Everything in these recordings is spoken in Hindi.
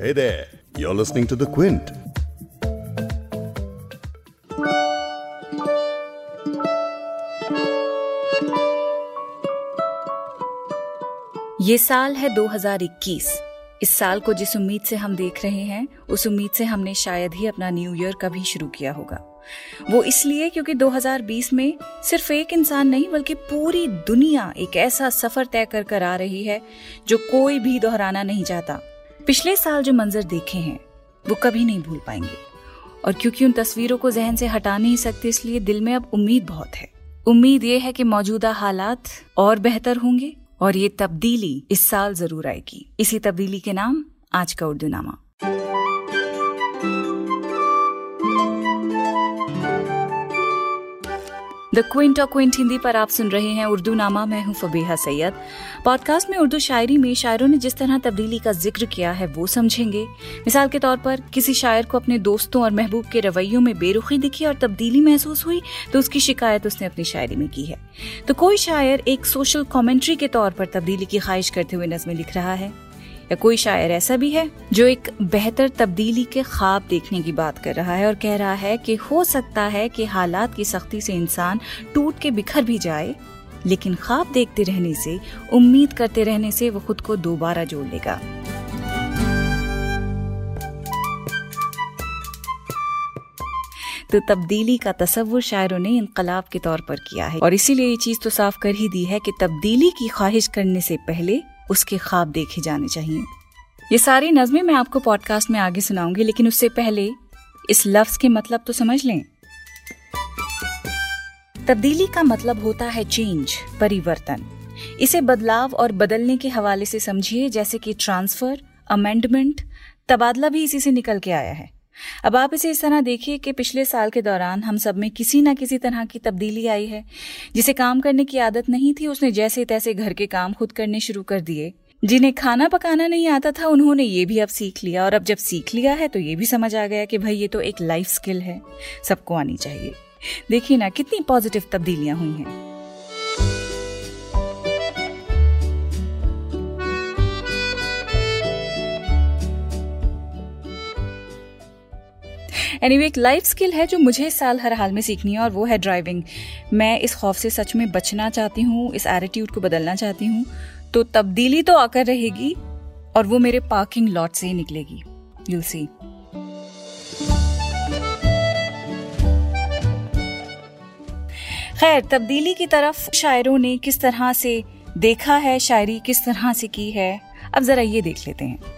Hey there, you're listening to The Quint. ये साल है 2021 इस साल को जिस उम्मीद से हम देख रहे हैं उस उम्मीद से हमने शायद ही अपना न्यू ईयर कभी शुरू किया होगा। वो इसलिए क्योंकि 2020 में सिर्फ़ एक इंसान नहीं बल्कि पूरी दुनिया एक ऐसा सफ़र तय कर कर आ रही है जो कोई भी दोहराना नहीं चाहता। पिछले साल जो मंजर देखे हैं, वो कभी नहीं भूल पाएँगे। और क्योंकि उन तस्वीरों को जहन से हटा नहीं सकते, इसलिए दिल में अब उम्मीद बहुत है। उम्मीद ये है कि मौजूदा हालात और बेहतर होंगे और ये तब्दीली इस साल ज़रूर आएगी। इसी तब्दीली के नाम, आज का उर्दू नामा। द क्विंट और क्विंट हिंदी पर आप सुन रहे हैं उर्दू नामा। मैं हूँ फबीहा सैयद। पॉडकास्ट में उर्दू शायरी में शायरों ने जिस तरह तब्दीली का ज़िक्र किया है, वो समझेंगे। मिसाल के तौर पर, किसी शायर को अपने दोस्तों और महबूब के रवैयों में बेरुखी दिखी और तब्दीली महसूस हुई तो उसकी शिकायत उसने अपनी शायरी में की है। तो कोई शायर एक सोशल कॉमेंट्री के तौर पर तब्दीली की ख्वाहिश करते हुए नजमें लिख रहा है। या कोई शायर ऐसा भी है जो एक बेहतर तब्दीली के ख्वाब देखने की बात कर रहा है और कह रहा है कि हो सकता है कि हालात की सख्ती से इंसान टूट के बिखर भी जाए, लेकिन ख्वाब देखते रहने से, उम्मीद करते रहने से वो खुद को दोबारा जोड़ लेगा। तो तब्दीली का तस्वुर शायरों ने इनकलाब के तौर पर किया है और इसीलिए ये चीज़ तो साफ़ कर ही दी है कि तब्दीली की ख्वाहिश करने से पहले उसके ख्वाब देखे जाने चाहिए। ये सारी नज़में मैं आपको पॉडकास्ट में आगे सुनाऊँगी, लेकिन उससे पहले इस लफ्ज के मतलब तो समझ लें। तब्दीली का मतलब होता है चेंज परिवर्तन। इसे बदलाव और बदलने के हवाले से समझिए, जैसे कि ट्रांसफ़र अमेंडमेंट तबादला भी इसी से निकल के आया है। अब आप इसे इस तरह देखिए कि पिछले साल के दौरान हम सब में किसी न किसी तरह की तब्दीली आई है। जिसे काम करने की आदत नहीं थी, उसने जैसे तैसे घर के काम खुद करने शुरू कर दिए। जिन्हें खाना पकाना नहीं आता था, उन्होंने ये भी अब सीख लिया। और अब जब सीख लिया है तो ये भी समझ आ गया कि भाई, ये तो एक लाइफ स्किल है। सबको आनी चाहिए। देखिए ना, कितनी पॉजिटिव तब्दीलियाँ हुई हैं। एनीवे एक लाइफ स्किल है जो मुझे इस साल हर हाल में सीखनी है और वो है ड्राइविंग मैं इस खौफ से सच में बचना चाहती हूँ, इस एटीट्यूड को बदलना चाहती हूँ तो तब्दीली तो आकर रहेगी और वो मेरे पार्किंग लॉट से ही निकलेगी. यूल सी खैर, तब्दीली की तरफ़ शायरों ने किस तरह से देखा है, शायरी किस तरह से की है? अब जरा ये देख लेते हैं.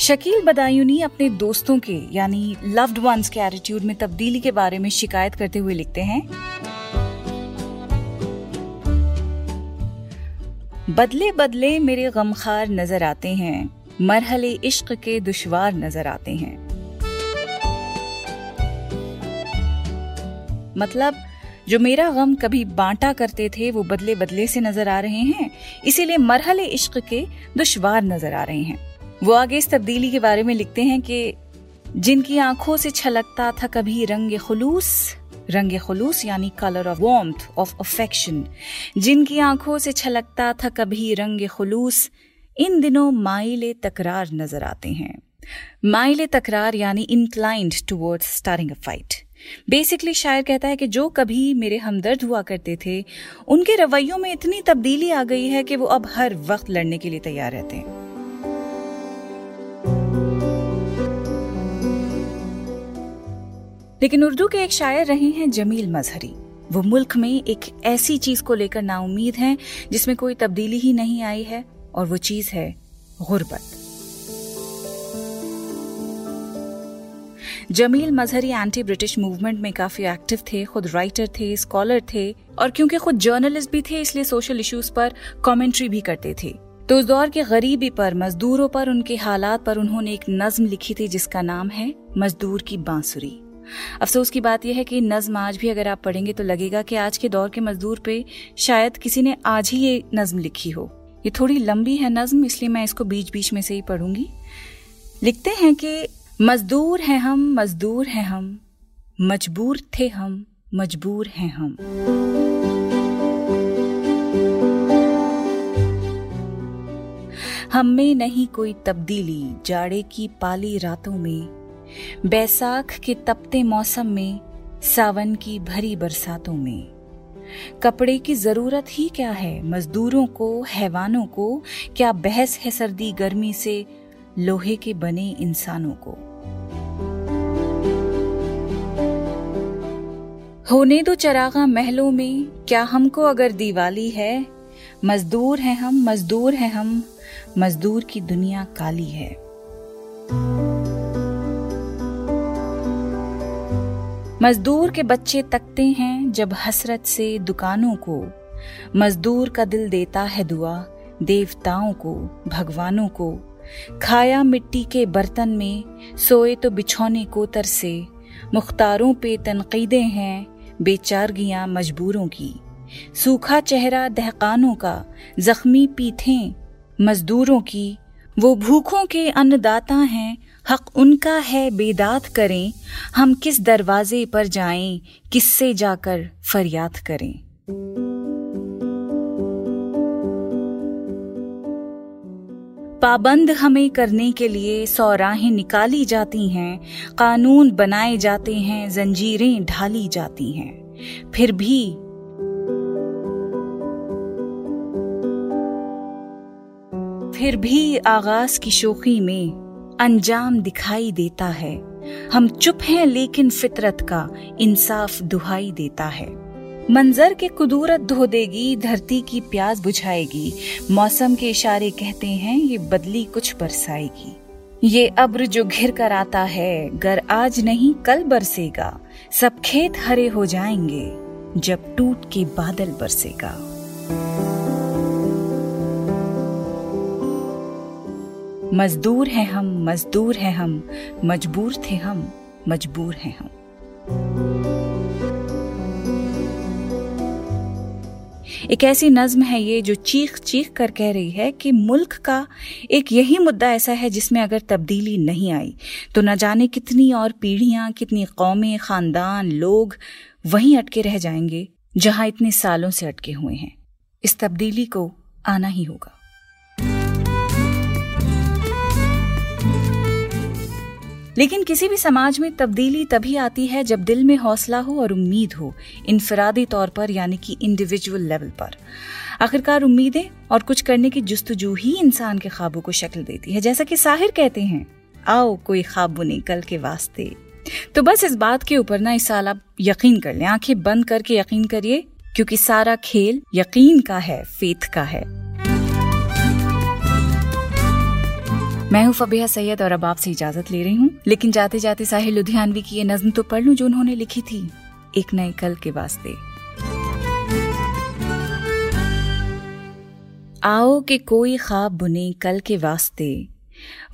शकील बदायूनी अपने दोस्तों के, यानी लव्ड वंस के एटीट्यूड में तब्दीली के बारे में शिकायत करते हुए लिखते हैं। बदले बदले मेरे गमखार नज़र आते हैं, मरहले इश्क के दुश्वार नज़र आते हैं। मतलब जो मेरा गम कभी बांटा करते थे, वो बदले बदले से नज़र आ रहे हैं, इसीलिए मरहले इश्क के दुश्वार नज़र आ रहे हैं। वो आगे इस तब्दीली के बारे में लिखते हैं कि जिनकी आँखों से छलकता था कभी रंग खलूस रंग खलूस यानी colour of worth of affection जिनकी आँखों से छलकता था कभी रंग खलूस, इन दिनों माइले तकरार नज़र आते हैं। माइले तकरार यानी inclined towards starting a fight basically शायर कहता है कि जो कभी मेरे हमदर्द हुआ करते थे, उनके रवैयों में इतनी तब्दीली आ गई है कि वो अब हर वक्त लड़ने के लिए तैयार रहते हैं। लेकिन उर्दू के एक शायर रहे हैं जमील मजहरी। वो मुल्क में एक ऐसी चीज़ को लेकर नाउमीद हैं, जिसमें कोई तब्दीली ही नहीं आई है, और वो चीज़ है गुर्बत। Jameel Mazhari anti British movement में काफ़ी एक्टिव थे, खुद राइटर थे स्कॉलर थे, और क्योंकि खुद जर्नलिस्ट भी थे, इसलिए सोशल इश्यूज़ पर कमेंट्री भी करते थे। तो उस दौर के गरीबी पर, मजदूरों पर, उनके हालात पर उन्होंने एक नज्म लिखी थी, जिसका नाम है मजदूर की बांसुरी। अफसोस की बात यह है कि नज्म आज भी अगर आप पढ़ेंगे तो लगेगा कि आज के दौर के मजदूर पे शायद किसी ने आज ही ये नज्म लिखी हो। ये थोड़ी लंबी है नज्म, इसलिए मैं इसको बीच बीच में से ही पढ़ूँगी। लिखते हैं कि, मजदूर हैं हम, मजदूर हैं हम, मजबूर थे हम, मजबूर हैं हम। हम में नहीं कोई तब्दीली, जाड़े की पाली रातों में बैसाख के तपते मौसम में, सावन की भरी बरसातों में। कपड़े की ज़रूरत ही क्या है? मजदूरों को, हैवानों को, क्या बहस है सर्दी गर्मी से? लोहे के बने इंसानों को। होने दो चरागा महलों में, क्या हमको अगर दिवाली है? मजदूर हैं हम, मजदूर हैं हम, मजदूर की दुनिया काली है। मजदूर के बच्चे तकते हैं जब हसरत से दुकानों को। मजदूर का दिल देता है दुआ, देवताओं को, भगवानों को। खाया मिट्टी के बर्तन में, सोए तो बिछौने को तरसे मुख्तारों पे तनकीदें हैं बेचारगियाँ मजबूरों की। सूखा चेहरा दहकानों का, जख्मी पीठें मजदूरों की। वो भूखों के अन्नदाता हैं हक उनका है बेदात करें, हम किस दरवाजे पर जाएँ, किससे जाकर फरियाद करें। पाबंद हमें करने के लिए सौ राहें निकाली जाती हैं, कानून बनाए जाते हैं, जंजीरें ढाली जाती हैं। फिर भी फिर भी आगाज़ की शोखी में अंजाम दिखाई देता है। हम चुप हैं, लेकिन फितरत का इंसाफ दुहाई देता है। मंजर के कुदूरत धो देगी, धरती की प्यास बुझाएगी। मौसम के इशारे कहते हैं, ये बदली कुछ बरसाएगी। ये अब्र जो घिर कर आता है, गर आज नहीं, कल बरसेगा। सब खेत हरे हो जाएँगे, जब टूट के बादल बरसेगा। मजदूर हैं हम, मजदूर हैं हम, मजबूर थे हम, मजबूर हैं हम। एक ऐसी नज्म है ये जो चीख चीख कर कह रही है कि मुल्क का एक यही मुद्दा ऐसा है जिसमें अगर तब्दीली नहीं आई तो न जाने कितनी और पीढ़ियाँ, कितनी कौमें, खानदान, लोग वहीं अटके रह जाएँगे, जहाँ इतने सालों से अटके हुए हैं। इस तब्दीली को आना ही होगा। लेकिन किसी भी समाज में तब्दीली तभी आती है जब दिल में हौसला हो और उम्मीद हो, इनफरादी तौर पर, यानी कि इंडिविजुअल लेवल पर। आखिरकार उम्मीदें और कुछ करने की जुस्तजू ही इंसान के ख्वाबों को शक्ल देती है, जैसा कि साहिर कहते हैं, आओ, कोई ख्वाब बुने कल के वास्ते। तो बस इस बात के ऊपर ना इस साल आप यकीन कर लें, आँखें बंद करके यकीन करिए, क्योंकि सारा खेल यकीन का है फेथ का है। मैं हूँ फबिया सैयद और अब आपसे इजाज़त ले रही हूँ। लेकिन जाते जाते साहिल लुधियानवी की ये नज्म तो पढ़ लूँ जो उन्होंने लिखी थी। एक नए कल के वास्ते। आओ कि कोई ख्वाब बुने कल के वास्ते।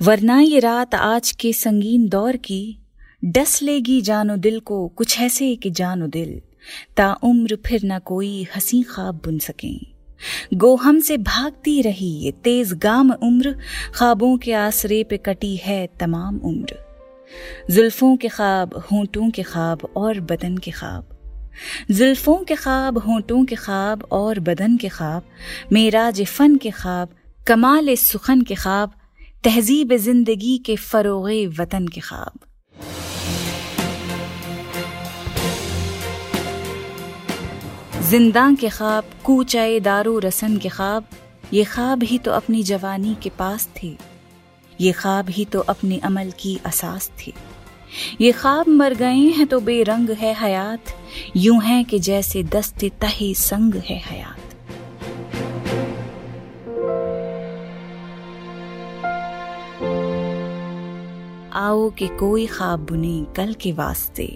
वरना ये रात आज के संगीन दौर की डस लेगी जानो दिल को कुछ ऐसे कि जानो दिल। ता उम्र फिर न कोई हसी ख्वाब बुन सकें। गोहम से भागती रही ये तेज गाम उम्र, ख्वाबों के आसरे पे कटी है तमाम उम्र। जुल्फों के ख्वाब, होंठों के ख्वाब और बदन के ख्वाब। जुल्फों के ख्वाब, होंठों के ख्वाब और बदन के ख्वाब मेरा फन के ख्वाब, कमाल सुखन के ख्वाब, तहजीब ज़िंदगी के फरोगे वतन के ख्वाब। ज़िंदा के ख्वाब, कूचाए दारू रसन के ख्वाब, ये ख्वाब ही तो अपनी जवानी के पास थे। ये ख्वाब ही तो अपने अमल की असास थे। ये ख्वाब मर गए हैं तो बेरंग है हयात, यूँ है कि जैसे दस्ते तहे संग है हयात। आओ कि कोई ख्वाब बुने कल के वास्ते,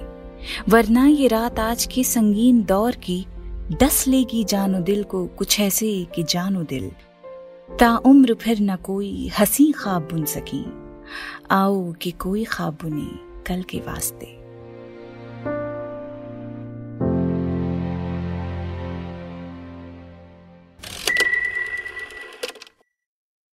वरना ये रात आज की संगीन दौर की डस लेगी जानो दिल को कुछ ऐसे कि जानो दिल। ता उम्र फिर न कोई हसी ख्वाब बुन सकी। आओ कि कोई ख्वाब बुने कल के वास्ते।